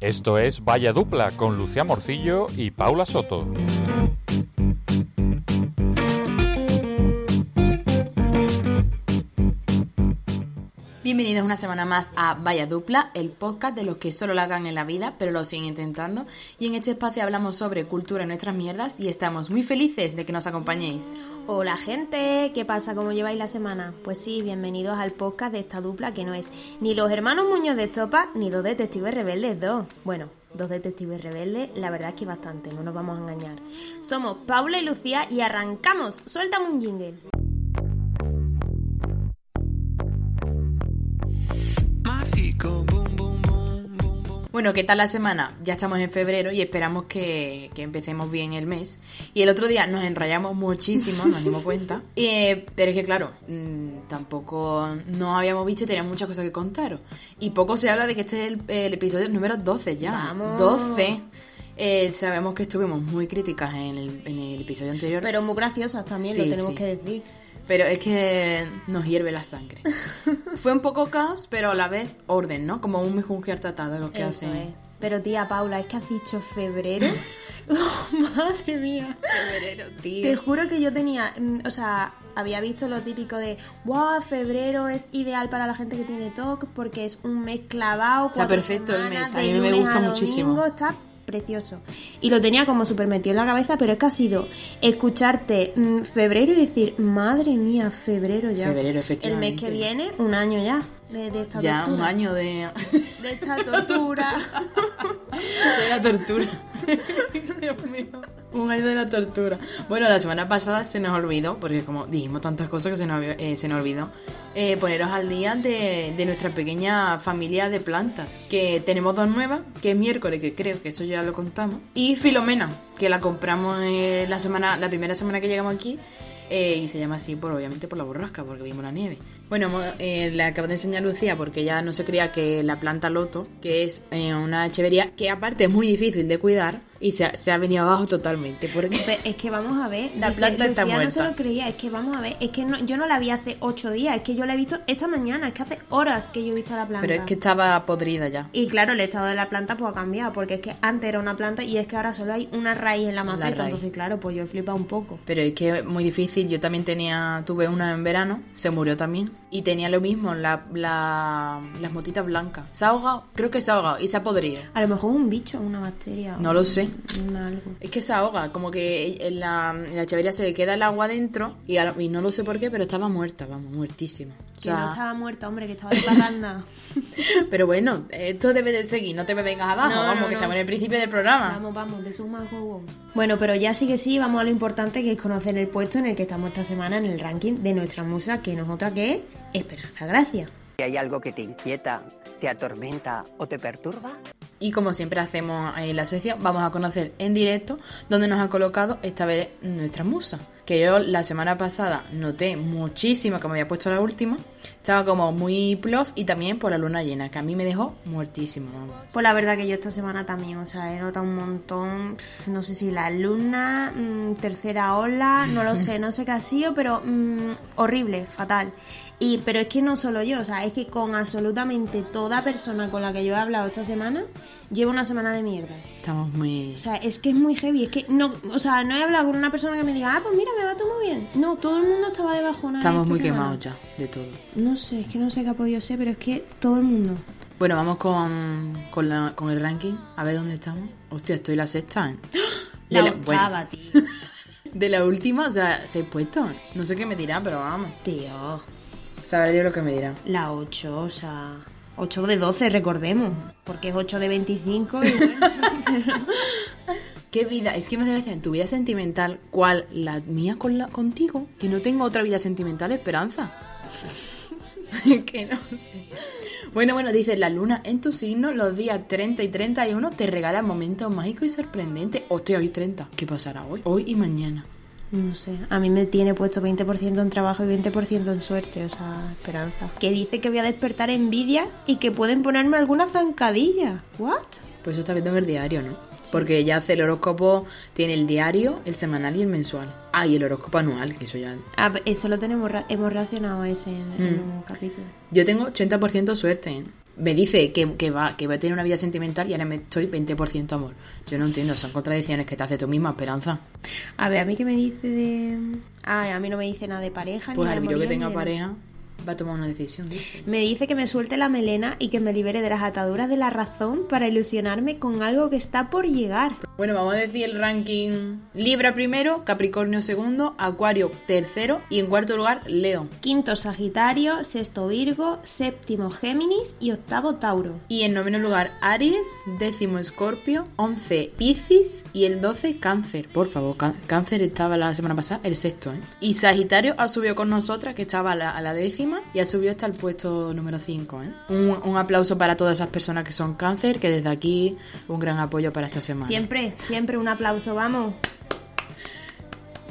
Esto es Vaya Dupla con Lucía Morcillo y Paula Soto. Bienvenidos una semana más a Vaya Dupla, el podcast de los que solo la hagan en la vida, pero lo siguen intentando. Y en este espacio hablamos sobre cultura y nuestras mierdas y estamos muy felices de que nos acompañéis. Hola gente, ¿qué pasa? ¿Cómo lleváis la semana? Pues sí, bienvenidos al podcast de esta dupla que no es ni los hermanos Muñoz de Estopa ni dos detectives rebeldes dos. Bueno, dos detectives rebeldes, la verdad es que bastante, no nos vamos a engañar. Somos Paula y Lucía y arrancamos. Suéltame un jingle. Bueno, ¿qué tal la semana? Ya estamos en febrero y esperamos que, que empecemos bien el mes. Y el otro día nos enrayamos muchísimo, nos dimos cuenta. Eh, pero es que, claro, mm, tampoco nos habíamos visto y teníamos muchas cosas que contaros. Y poco se habla de que este es el, el episodio número 12 ya. Vamos. 12. Eh, sabemos que estuvimos muy críticas en el, en el episodio anterior. Pero muy graciosas también, Sí, lo tenemos sí. que decir. Pero es que nos hierve la sangre. Fue un poco caos, pero a la vez orden, ¿no? Como un mejunje tratado lo que Eso hacen. es. Pero tía Paula, es que has dicho febrero. Oh, madre mía. Febrero, tío. Te juro que yo tenía, mm, o sea, había visto lo típico de, wow, febrero es ideal para la gente que tiene TOC porque es un mes clavado. Está perfecto el mes, a mí me gusta muchísimo. domingo, está precioso. Y lo tenía como súper metido en la cabeza, pero es que ha sido escucharte mm, febrero y decir, madre mía, febrero ya. Febrero, El mes efectivamente. que viene, un año ya de, de esta Ya, tortura. un año de, De esta tortura. de la tortura. Dios mío. Un año de la tortura. Bueno, la semana pasada se nos olvidó, porque como dijimos tantas cosas que se nos, eh, se nos olvidó, eh, poneros al día de, de nuestra pequeña familia de plantas. Que tenemos dos nuevas, que es miércoles, que creo que eso ya lo contamos. Y Filomena, que la compramos eh, la semana, la primera semana que llegamos aquí. y se llama así, por, obviamente, por la borrasca, porque vimos la nieve. Bueno, le acabo de enseñar Lucía porque ya no se creía que la planta loto, que es una echevería que aparte es muy difícil de cuidar, y se ha, se ha venido abajo totalmente. Porque Es que vamos a ver, La planta está Lucía no se muerta. lo creía, es que vamos a ver, es que no, yo no la vi hace ocho días, es que yo la he visto esta mañana, es que hace horas que yo he visto la planta. Pero es que estaba podrida ya. Y claro, el estado de la planta pues ha cambiado, porque es que antes era una planta y es que ahora solo hay una raíz en la maceta, entonces claro, pues yo he flipado un poco. Pero es que es muy difícil. Yo también tenía, tuve una en verano, se murió también. Y tenía lo mismo, la, la- las motitas blancas. Se ha ahogado, creo que se ha ahogado y se ha podrido. A lo mejor un bicho, una bacteria. No lo sé. algo. Es que se ahoga, como que en la, en la se le queda el agua dentro y, no lo sé por qué, pero estaba muerta, vamos, muertísima. O Que no estaba muerta, hombre, que estaba de parranda. Pero bueno, esto debe de seguir, no te me vengas abajo, No, vamos, no, que no. estamos en el principio del programa. Vamos, vamos, de suma juego. Bueno, pero ya sí que sí, vamos a lo importante que es conocer el puesto en el que estamos esta semana en el ranking de nuestra musa, que no es otra que Esperanza Gracia. Si hay algo que te inquieta, te atormenta o te perturba, Y como siempre hacemos en la sección, vamos a conocer en directo dónde nos ha colocado esta vez nuestra musa. Que yo la semana pasada noté muchísimo que me había puesto la última. Estaba como muy plof y también por la luna llena, que a mí me dejó muertísimo. Pues la verdad que yo esta semana también, o sea, he notado un montón, no sé si la luna, mm, tercera ola, no lo sé, no sé qué ha sido, pero mm, horrible, fatal. Y, pero es que no solo yo, o sea, es que con absolutamente toda persona con la que yo he hablado esta semana, llevo una semana de mierda. Estamos muy... O sea, es que es muy heavy, es que no, o sea, no he hablado con una persona que me diga, ah, pues mira, me va todo muy bien. No, todo el mundo estaba de bajona. Estamos esta muy semana. quemados ya de todo. No sé, es que no sé qué ha podido ser, pero es que todo el mundo. Bueno, vamos con, con, la- con el ranking. A ver dónde estamos. Hostia, estoy la sexta. ¿eh? La, De bueno, octava, tío. de la última, o sea, seis puestos. No sé qué me dirá, pero vamos. Tío, Sabrá Dios lo que me dirá. la 8, o sea, 8 de 12, recordemos, porque es 8 de 25 y bueno. ¿Qué vida? Es que me hace gracia en tu vida sentimental, ¿cuál? La mía con la, contigo. Que no tengo otra vida sentimental, Esperanza. que no sé. Bueno, bueno, dice la luna en tu signo los días 30 y 31 te regala momentos mágicos y sorprendentes. Hostia, hoy 30. ¿Qué pasará hoy? Hoy y mañana. No sé, a mí me tiene puesto 20% en trabajo y 20% en suerte, o sea, esperanza. Que dice que voy a despertar envidia y que pueden ponerme alguna zancadilla. ¿What? Pues eso está viendo en el diario, ¿no? Porque ella hace el horóscopo, tiene el diario, el semanal y el mensual. Ah, y el horóscopo anual, que eso ya... Ah, eso lo tenemos, ra- hemos relacionado a ese en, en Mm. un capítulo. Yo tengo 80% suerte. Me dice que, que va, que va a tener una vida sentimental y ahora me estoy 20% amor. Yo no entiendo, son contradicciones que te hace tú misma, Esperanza. A ver, ¿a mí qué me dice de...? Ay, a mí no me dice nada de pareja, Pues ni de al que tenga pareja va a tomar una decisión, dice. Me dice que me suelte la melena y que me libere de las ataduras de la razón para ilusionarme con algo que está por llegar. Bueno, vamos a decir el ranking. Libra primero, Capricornio segundo, Acuario tercero y en cuarto lugar Leo. Quinto Sagitario, sexto Virgo, séptimo Géminis y octavo Tauro. Y en noveno lugar Aries, décimo Escorpio, once Piscis y el 12 Cáncer. Por favor, Cá- Cáncer estaba la semana pasada, el sexto, ¿eh? Y Sagitario ha subido con nosotras, que estaba a la, a la décima, y ha subido hasta el puesto número 5, ¿eh? Un, un aplauso para todas esas personas que son Cáncer, que desde aquí un gran apoyo para esta semana. Siempre, siempre un aplauso, vamos.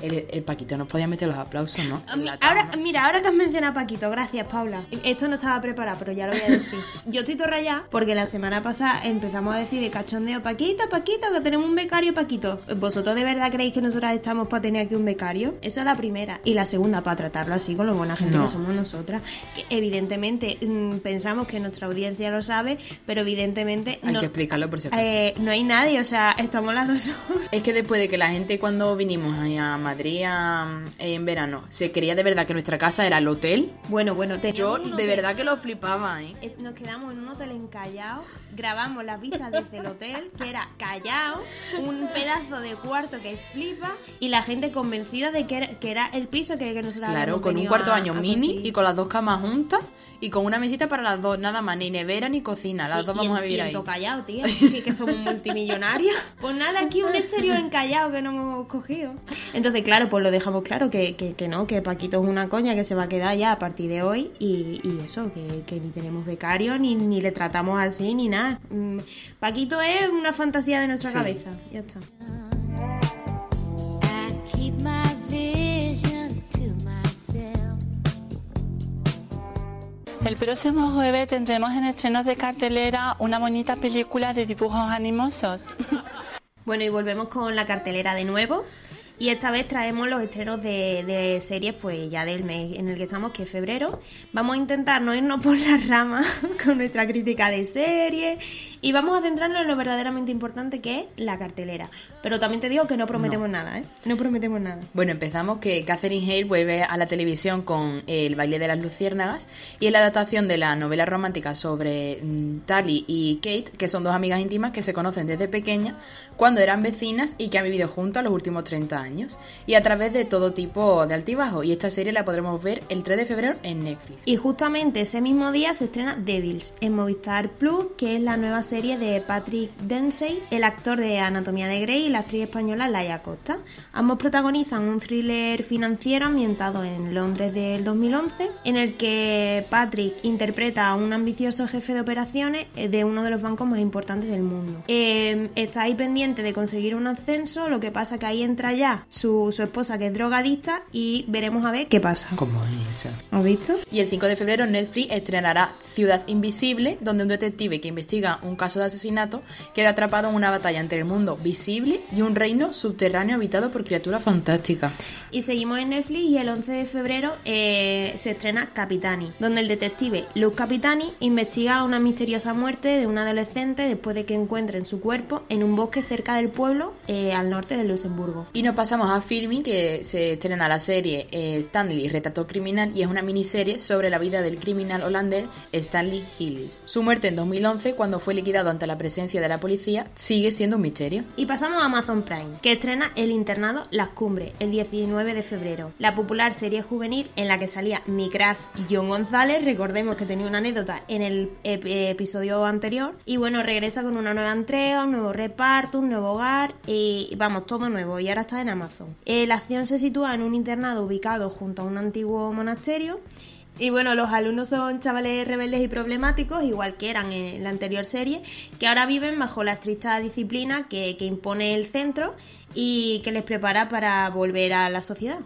El, el Paquito nos podía meter los aplausos, ¿no? Ahora, mira, ahora que has mencionado a Paquito, gracias Paula. Esto no estaba preparado, pero ya lo voy a decir. Yo estoy todo rayada porque la semana pasada empezamos a decir de cachondeo, Paquito, Paquito, que tenemos un becario, Paquito. ¿Vosotros de verdad creéis que nosotras estamos para tener aquí un becario? Eso es la primera. Y la segunda, para tratarlo así con lo buena gente No. que somos nosotras. Que evidentemente mm, pensamos que nuestra audiencia lo sabe, pero evidentemente Hay no, que explicarlo por si acaso. eh, no hay nadie, o sea, estamos las dos. Es que después de que la gente cuando vinimos ahí a Madrid a- en verano se creía de verdad que nuestra casa era el hotel, Bueno, bueno, yo de hotel. verdad que lo flipaba, ¿eh? Eh, Nos quedamos en un hotel en Callao, grabamos las vistas desde el hotel, que era Callao, un pedazo de cuarto que flipa, y la gente convencida de que era, que era el piso que, que nosotros Claro, con un cuarto a- baño mini conseguir. y con las dos camas juntas y con una mesita para las dos, nada más, ni nevera ni cocina, las Sí, dos vamos en- a vivir y en ahí. todo Callao, tío, que, que somos multimillonarios. Pues nada, aquí un exterior en Callao que no hemos cogido. Entonces, claro, pues lo dejamos claro que, que, que no, que Paquito es una coña que se va a quedar ya a partir de hoy y, y eso, que, que ni tenemos becario, ni, ni le tratamos así, ni nada. Mm, Paquito es una fantasía de nuestra Sí. cabeza, ya está. El próximo jueves tendremos en estrenos de cartelera una bonita película de dibujos animosos. Bueno, y volvemos con la cartelera de nuevo. Y esta vez traemos los estrenos de, de series, pues ya del mes en el que estamos, que es febrero. Vamos a intentar no irnos por las ramas con nuestra crítica de series. Y vamos a centrarnos en lo verdaderamente importante que es la cartelera. Pero también te digo que no prometemos nada, ¿eh? No prometemos nada. Bueno, empezamos que Catherine Hale vuelve a la televisión con El baile de las luciérnagas y es la adaptación de la novela romántica sobre mm, Tally y Kate, que son dos amigas íntimas que se conocen desde pequeñas cuando eran vecinas y que han vivido juntas los últimos 30 años y a través de todo tipo de altibajo y esta serie la podremos ver el 3 de febrero en Netflix. Y justamente ese mismo día se estrena Devils en Movistar Plus, que es la nueva serie de Patrick Dempsey, el actor de Anatomía de Grey y la actriz española Laia Costa. Ambos protagonizan un thriller financiero ambientado en Londres del 2011, en el que Patrick interpreta a un ambicioso jefe de operaciones eh, de uno de los bancos más importantes del mundo. Eh, está ahí pendiente de conseguir un ascenso, lo que pasa que ahí entra ya su, su esposa que es drogadista y veremos a ver qué pasa. ¿Cómo es eso? ¿Has visto? Y el 5 de febrero Netflix estrenará Ciudad Invisible, donde un detective que investiga un caso de asesinato queda atrapado en una batalla entre el mundo visible y un reino subterráneo habitado por criaturas fantásticas. Y seguimos en Netflix y el 11 de febrero eh, se estrena Capitani, donde el detective Luke Capitani investiga una misteriosa muerte de un adolescente después de que encuentren su cuerpo en un bosque cerca del pueblo eh, al norte de Luxemburgo. Y nos pasamos a Filming, que se estrena la serie eh, Stanley Retrato Criminal y es una miniserie sobre la vida del criminal holandés Stanley Hillis. Su muerte en 2011, cuando fue liquidado ante la presencia de la policía, sigue siendo un misterio. Y pasamos a Amazon Prime, que estrena El internado Las Cumbres el 19 de febrero. La popular serie juvenil en la que salía mi crush John González, recordemos que tenía una anécdota en el ep- episodio anterior. Y bueno, regresa con una nueva entrega, un nuevo reparto, un nuevo hogar y vamos, todo nuevo. Y ahora está en Eh, la acción se sitúa en un internado ubicado junto a un antiguo monasterio. Y bueno, los alumnos son chavales rebeldes y problemáticos, igual que eran en la anterior serie, que ahora viven bajo la estricta disciplina que, que impone el centro y que les prepara para volver a la sociedad.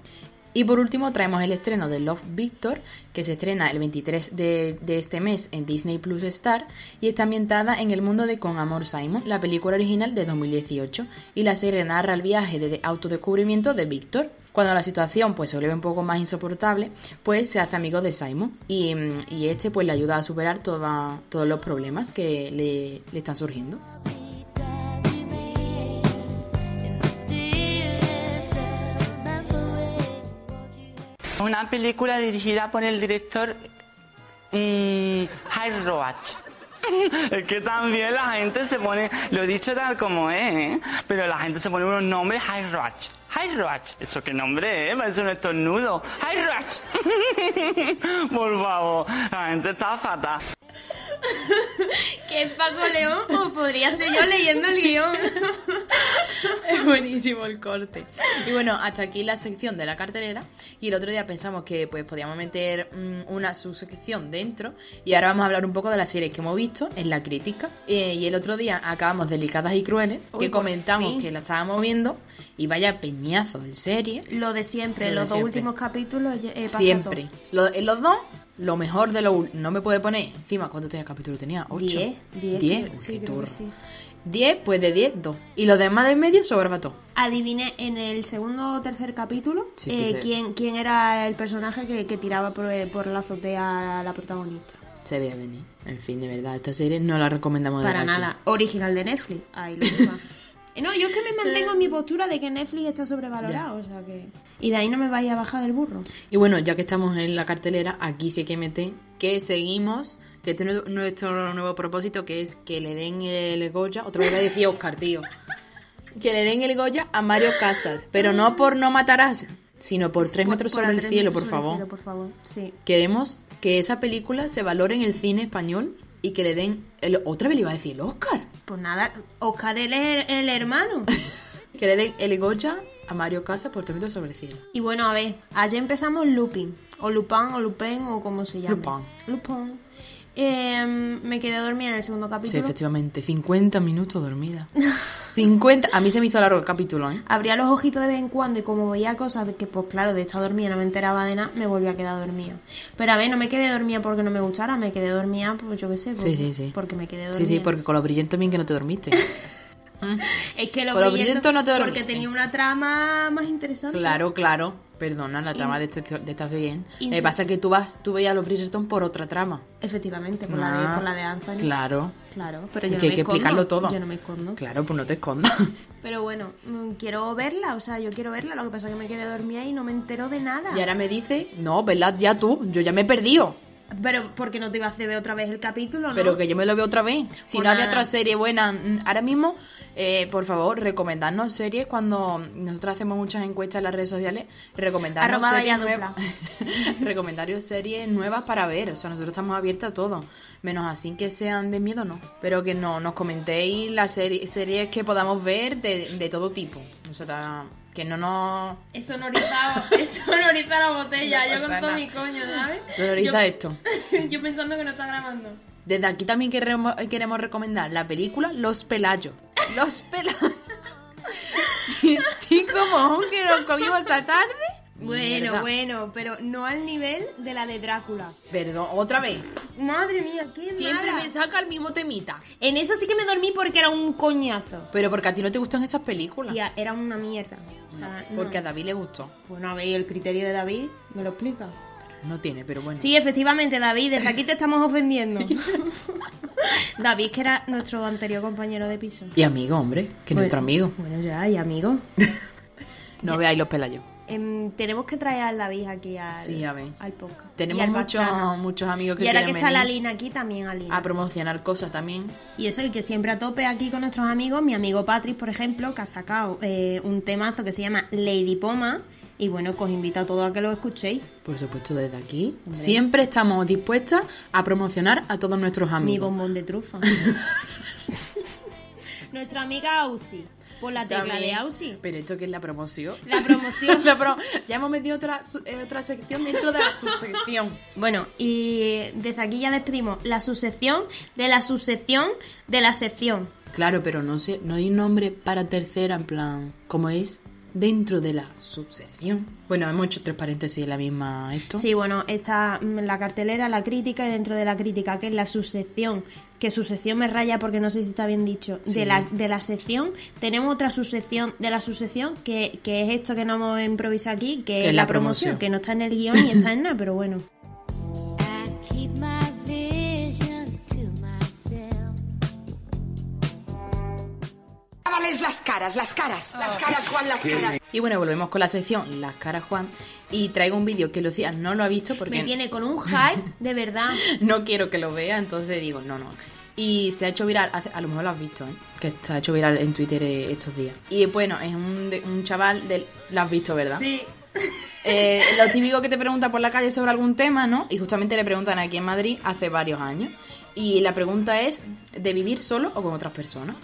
Y por último traemos el estreno de Love Victor, que se estrena el 23 de, de este mes en Disney Plus Star y está ambientada en el mundo de Con Amor Simon, la película original de 2018, y la serie narra el viaje de autodescubrimiento de Victor. Cuando la situación pues se vuelve un poco más insoportable, pues se hace amigo de Simon y, mm, y este pues le ayuda a superar toda- todos los problemas que le, le están surgiendo. Una película dirigida por el director mm, High Roach. Es que también la gente se pone, lo he dicho tal como es, ¿eh? pero la gente se pone unos nombres High Roach. High Roach, ¿eso qué nombre es? Parece un estornudo. High Roach. Por favor, la gente está fatal. Que es Paco León o podría ser yo leyendo el guion. Es buenísimo el corte. Y bueno, hasta aquí la sección de la cartelera. Y el otro día pensamos que pues podíamos meter mm, una subsección dentro. Y ahora vamos a hablar un poco de las series que hemos visto en la crítica. Eh, y el otro día acabamos Delicadas y Crueles, Uy, que comentamos fin. que la estábamos viendo. Y vaya peñazo de serie. Lo de siempre, Lo de los dos siempre. últimos capítulos eh, pasa Siempre. todo. Lo- en los dos, lo mejor de lo No me puede poner encima. ¿Cuánto tenía el capítulo? Tenía 8. Diez, diez, 10. creo- sí, creo que sí. 10, pues de 10, 2. Y los demás de en medio sobraba todo. Adiviné en el segundo o tercer capítulo Sí, eh, quién, quién era el personaje que, que tiraba por, por la azotea a la protagonista. Se veía venir. En fin, de verdad, esta serie no la recomendamos Para nada. Original de Netflix. Ahí lo. Eh, No, yo es que me mantengo en mi postura de que Netflix está sobrevalorado, o sea que... Y de ahí no me vaya a bajar del burro. Y bueno, ya que estamos en la cartelera, aquí sí que mete que seguimos, que este es nuestro nuevo propósito, que es que le den el Goya, otra vez voy a decir Oscar, tío, que le den el Goya a Mario Casas, pero no por no matarás, sino por tres Por- metros por sobre el tres cielo, metros por sobre el favor. cielo, por favor. Sí. Queremos que esa película se valore en el cine español y que le den el, otra vez le iba a decir el Oscar, Pues nada, Oscar él es el, el hermano. que le den el Goya a Mario Casas por metros sobre el cielo. Y bueno, a ver, ayer empezamos Lupin, o Lupin, o Lupin, o como se llama. Lupin. Lupin. Eh, me quedé dormida en el segundo Sí, capítulo. efectivamente, 50 minutos dormida. 50, a mí se me hizo largo el capítulo, ¿eh? Abría los ojitos de vez en cuando y como veía cosas de que, pues claro, de estar dormida no me enteraba de nada, me volví a quedar dormida. Pero a ver, no me quedé dormida porque no me gustara, me quedé dormida, pues yo qué sé, porque, Sí, sí, sí. porque me quedé dormida. Sí, sí, porque con los brillantes bien que no te dormiste. Es que los brillantes no te Porque dormiste. tenía una trama más interesante. Claro, claro. Perdona, la trama de, este, de bien. Lo que pasa es que tú vas, tú veías a los Bridgerton por otra trama. Efectivamente, por, la, de, Ah, por la de Anthony. Claro. Claro, pero yo que no hay me que escondo. explicarlo todo. Yo no me escondo. Claro, pues no te escondas. Pero bueno, mm, quiero verla, o sea, yo quiero verla, lo que pasa es que me quedé dormida y no me entero de nada. y ahora me dice, no, ¿verdad? Ya tú, yo ya me he perdido. Pero porque no te iba a ver otra vez el capítulo, ¿no? Pero que yo me lo veo otra vez. Si no había otra serie buena, mm, ahora mismo, eh, por favor, recomendarnos series cuando nosotros hacemos muchas encuestas en las redes sociales. Recomendarnos Arroba series nuevas. recomendaros series nuevas para ver. O sea, nosotros estamos abiertos a todo. Menos así que sean de miedo, no. Pero que no, nos comentéis las serie- series que podamos ver de, de todo tipo. O sea, que no nos Es sonorizado, es la botella, No yo con todo mi coño, ¿sabes? sonoriza yo, esto. yo pensando que no está grabando. Desde aquí también queremos, queremos recomendar la película Los Pelayos. Los Pelayos. Chicos, mojón que nos comimos esta tarde. Bueno, Mierda. bueno, pero no al nivel de la de Drácula. Perdón, otra vez. Madre mía, qué Siempre mala. me saca el mismo temita. En eso sí que me dormí porque era un coñazo. Pero porque a ti no te gustan esas películas. Tía, era una mierda. O sea, no. Porque a David le gustó. Bueno, a ver, el criterio de David, ¿me lo explica? No tiene, pero bueno. Sí, efectivamente, David, desde aquí te estamos ofendiendo. David, que era nuestro anterior compañero de piso. Y amigo, hombre, que es nuestro amigo. Bueno, ya, y amigo. No veáis los pelayos. Em, tenemos que traer al David aquí al, Sí, a ver. al podcast. Tenemos al muchos, muchos amigos que Y ahora que está la Lina aquí, también a Lina. a promocionar cosas también. Y eso, y que siempre a tope aquí con nuestros amigos. Mi amigo Patrick, por ejemplo, que ha sacado eh, un temazo que se llama Lady Poma. Y bueno, que os invito a todos a que lo escuchéis. Por supuesto, desde aquí. Siempre estamos dispuestas a promocionar a todos nuestros Mi amigos. bombón de trufa. Nuestra amiga Ausi. Por la tecla También. de Ausi. Pero esto que es la promoción. La promoción. La pro- ya hemos metido otra, eh, otra sección dentro de la subsección. Bueno, y desde aquí ya despedimos la subsección de la subsección de la sección. Claro, pero no sé, no hay un nombre para tercera, en plan, como es dentro de la subsección. Bueno, hemos hecho tres paréntesis en la misma esto. Sí, bueno, está la cartelera, la crítica y dentro de la crítica, que es la subsección, que subsección me raya porque no sé si está bien dicho, Sí. de, la, de la sección, tenemos otra subsección de la subsección que, que es esto que no hemos improvisado aquí, que, es la, promoción, que no está en el guion ni está en nada, pero bueno. Lávales las caras, las caras, las caras, Juan, las caras. Y bueno, volvemos con la sección Las caras Juan. Y traigo un vídeo que Lucía no lo ha visto porque Me tiene con un hype, de verdad. no quiero que lo vea, entonces digo, no, no. Y se ha hecho viral, a lo mejor lo has visto, ¿eh? que se ha hecho viral en Twitter eh, estos días. Y bueno, es un, de- un chaval del... Lo has visto, ¿verdad? Sí. Eh, lo típico que te pregunta por la calle sobre algún tema, ¿no? Y justamente le preguntan aquí en Madrid hace varios años. Y la pregunta es, ¿de vivir solo o con otras personas?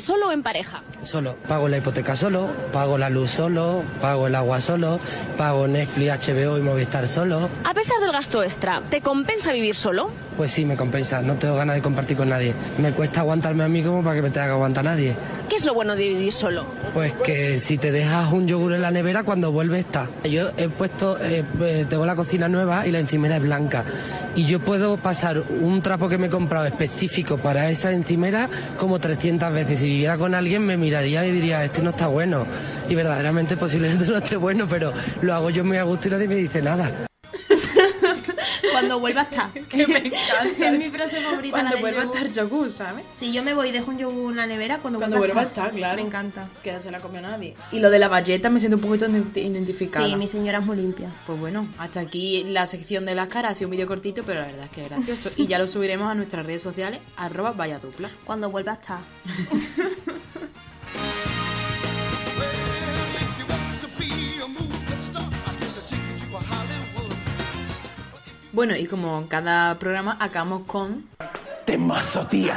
Solo o en pareja. Solo, pago la hipoteca solo, pago la luz solo, pago el agua solo, pago Netflix, HBO y Movistar solo. A pesar del gasto extra, ¿te compensa vivir solo? Pues sí, me compensa, no tengo ganas de compartir con nadie. Me cuesta aguantarme a mí como para que me tenga que aguantar nadie. ¿Qué es lo bueno de vivir solo? Pues que si te dejas un yogur en la nevera, cuando vuelve está. Yo he puesto, eh, eh, tengo la cocina nueva y la encimera es blanca. Y yo puedo pasar un trapo que me he comprado específico para esa encimera como 300 veces. Si viviera con alguien me miraría y diría, este no está bueno. Y verdaderamente posiblemente no esté bueno, pero lo hago yo muy a gusto y nadie me dice nada. Cuando vuelva a estar. Que me encanta. es mi frase favorita. Cuando vuelva a estar yogur, ¿sabes? Si yo me voy y dejo un yogur en la nevera, cuando, Cuando vuelva, a estar, claro. Me encanta. Que no se la comió nadie. Y lo de la valleta me siento un poquito ident- identificada. Sí, mi señora es muy limpia. Pues bueno, hasta aquí la sección de las caras. Ha sido un vídeo cortito, pero la verdad es que es gracioso. Y ya lo subiremos a nuestras redes sociales, arroba vaya dupla. Cuando vuelva a estar. Bueno, y como en cada programa acabamos con... Temazo, tía.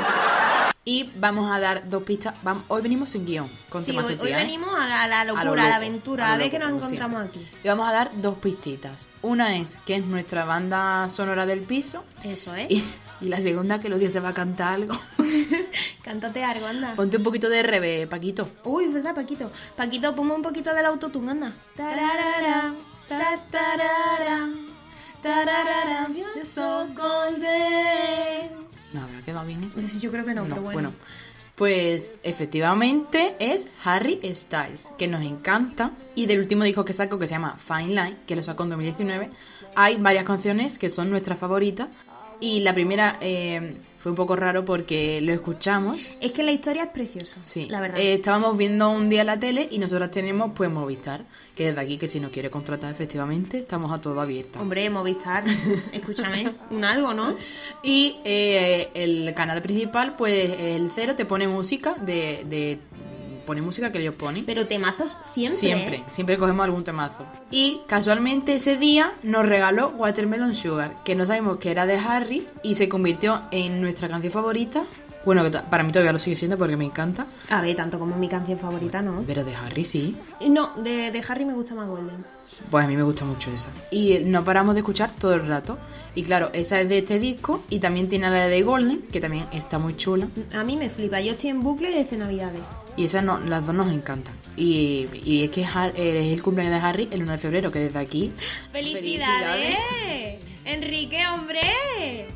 Y vamos a dar dos pistas. Hoy venimos sin guion, con Sí, temas hoy, ¿eh? venimos a la, a la A lo locura, a, la aventura, a a, lo ver qué nos encontramos siempre. aquí. Y vamos a dar dos pistitas. Una es que es nuestra banda sonora del piso. Eso, ¿eh? Y, y la segunda que Lucia se va a cantar algo. Cántate algo, anda. Ponte un poquito de rebe, Paquito. Uy, es verdad, Paquito. Paquito, ponme un poquito del autotune, anda. Tararara, ta, tarara, tararara, you're so golden. No, habrá quedado bien, ¿eh? Yo creo que no, No, pero bueno. Pues efectivamente es Harry Styles, que nos encanta. Y del último disco que sacó, que se llama Fine Line, que lo sacó en 2019, hay varias canciones que son nuestras favoritas. Y la primera eh, fue un poco raro porque lo escuchamos. Es que la historia es preciosa, Sí, la verdad. Eh, estábamos viendo un día la tele y nosotros tenemos pues Movistar, que desde aquí que si nos quiere contratar efectivamente estamos a todo abierto. Hombre, Movistar, escúchame, un algo, ¿no? Y eh, el canal principal, pues el cero te pone música de, de pone música que ellos ponen. Pero temazos siempre. Siempre, ¿eh? siempre cogemos algún temazo. Y casualmente ese día nos regaló Watermelon Sugar, que no sabemos que era de Harry y se convirtió en nuestra canción favorita. Bueno, que para mí todavía lo sigue siendo porque me encanta. A ver, tanto como mi canción favorita, ¿no? Pero de Harry sí. No, de, de Harry me gusta más Golden. Pues a mí me gusta mucho esa. Y no paramos de escuchar todo el rato. Y claro, esa es de este disco y también tiene la de Golden, que también está muy chula. A mí me flipa, yo estoy en bucle desde Navidades. Y esas no, las dos nos encantan. Y, y es que Har- eh, es el cumpleaños de Harry el 1 de febrero, que desde aquí... ¡Felicidades! Enrique, hombre.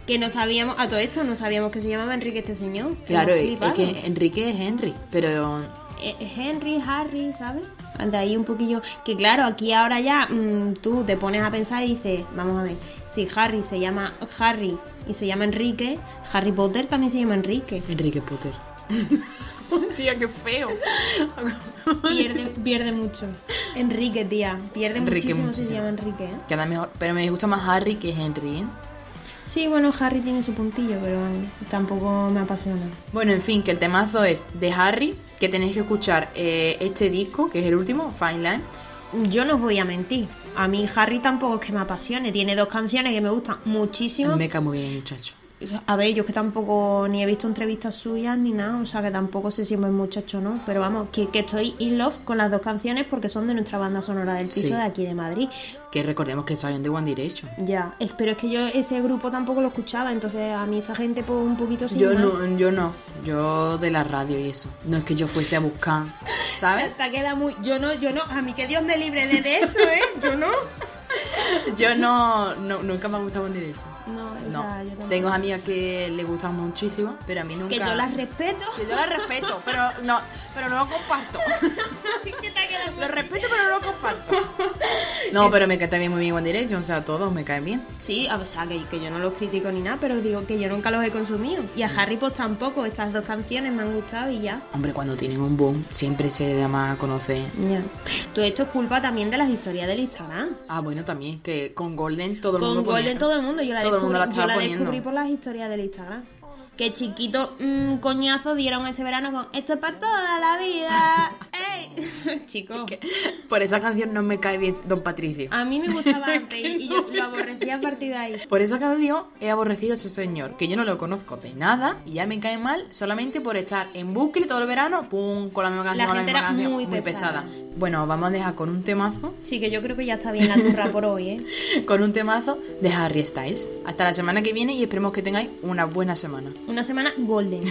Que no sabíamos, a todo esto no sabíamos que se llamaba Enrique este señor. Que Claro, es, es que Enrique es Henry, pero Eh, Henry, Harry, ¿sabes? De ahí un poquillo. Que claro, aquí ahora ya mm, tú te pones a pensar y dices, vamos a ver, si Harry se llama Harry y se llama Enrique, Harry Potter también se llama Enrique. Enrique Potter. Hostia, qué feo. Pierde, pierde mucho. Enrique, tía. Pierde Enrique muchísimo si se llama Enrique, ¿eh? Queda mejor, pero me gusta más Harry que Henry, ¿eh? Sí, bueno, Harry tiene su puntillo, pero tampoco me apasiona. Bueno, en fin, que el temazo es de Harry, que tenéis que escuchar eh, este disco, que es el último, Fine Line. Yo no os voy a mentir. A mí Harry tampoco es que me apasione. Tiene dos canciones que me gustan muchísimo. Me cae muy bien, muchacho. A ver, yo es que tampoco ni he visto entrevistas suyas ni nada, o sea que tampoco sé si es buen muchacho o no, pero vamos, que, que estoy in love con las dos canciones porque son de nuestra banda sonora del piso Sí. de aquí de Madrid. Que recordemos que salieron de One Direction. Ya, es- pero es que yo ese grupo tampoco lo escuchaba, entonces a mí esta gente pues un poquito sin Yo más. no, yo no. Yo de la radio y eso. No es que yo fuese a buscar. ¿Sabes? Esta queda muy... Yo no, yo no, a mí que Dios me libre de, de eso, ¿eh? Yo no. Yo no, no nunca me ha gustado One Direction. No, o No. sea, yo tampoco. Tengo amigas que le gustan muchísimo, pero a mí nunca. Que yo las respeto. Que yo las respeto, pero no, pero no lo comparto. lo respeto, pero no lo comparto. No, pero me cae también muy bien One Direction, o sea, todos me caen bien. Sí, o sea, que, que yo no los critico ni nada, pero digo que yo nunca los he consumido. Y a Harry pues tampoco, estas dos canciones me han gustado y ya. Hombre, cuando tienen un boom, siempre se da más a conocer. Ya. Todo esto es culpa también de las historias del Instagram. Ah, bueno, también, que con Golden todo el Con mundo ponía. Golden todo el mundo, yo la Todo el descubrí, mundo la yo estaba la descubrí por las historias del Instagram. Que chiquito mm, coñazo dieron este verano con esto es para toda la vida. ¡Ey! Chicos, Por esa canción no me cae bien Don Patricio. a mí me gustaba antes y yo lo aborrecía a partir de ahí. Por esa canción he aborrecido a ese señor, que yo no lo conozco de nada y ya me cae mal solamente por estar en bucle todo el verano, pum, con la misma canción, La gente misma era canción, muy pesada. Bueno, vamos a dejar con un temazo, Sí, que yo creo que ya está bien la turra por hoy, ¿eh? con un temazo de Harry Styles. Hasta la semana que viene y esperemos que tengáis una buena semana. Una semana golden,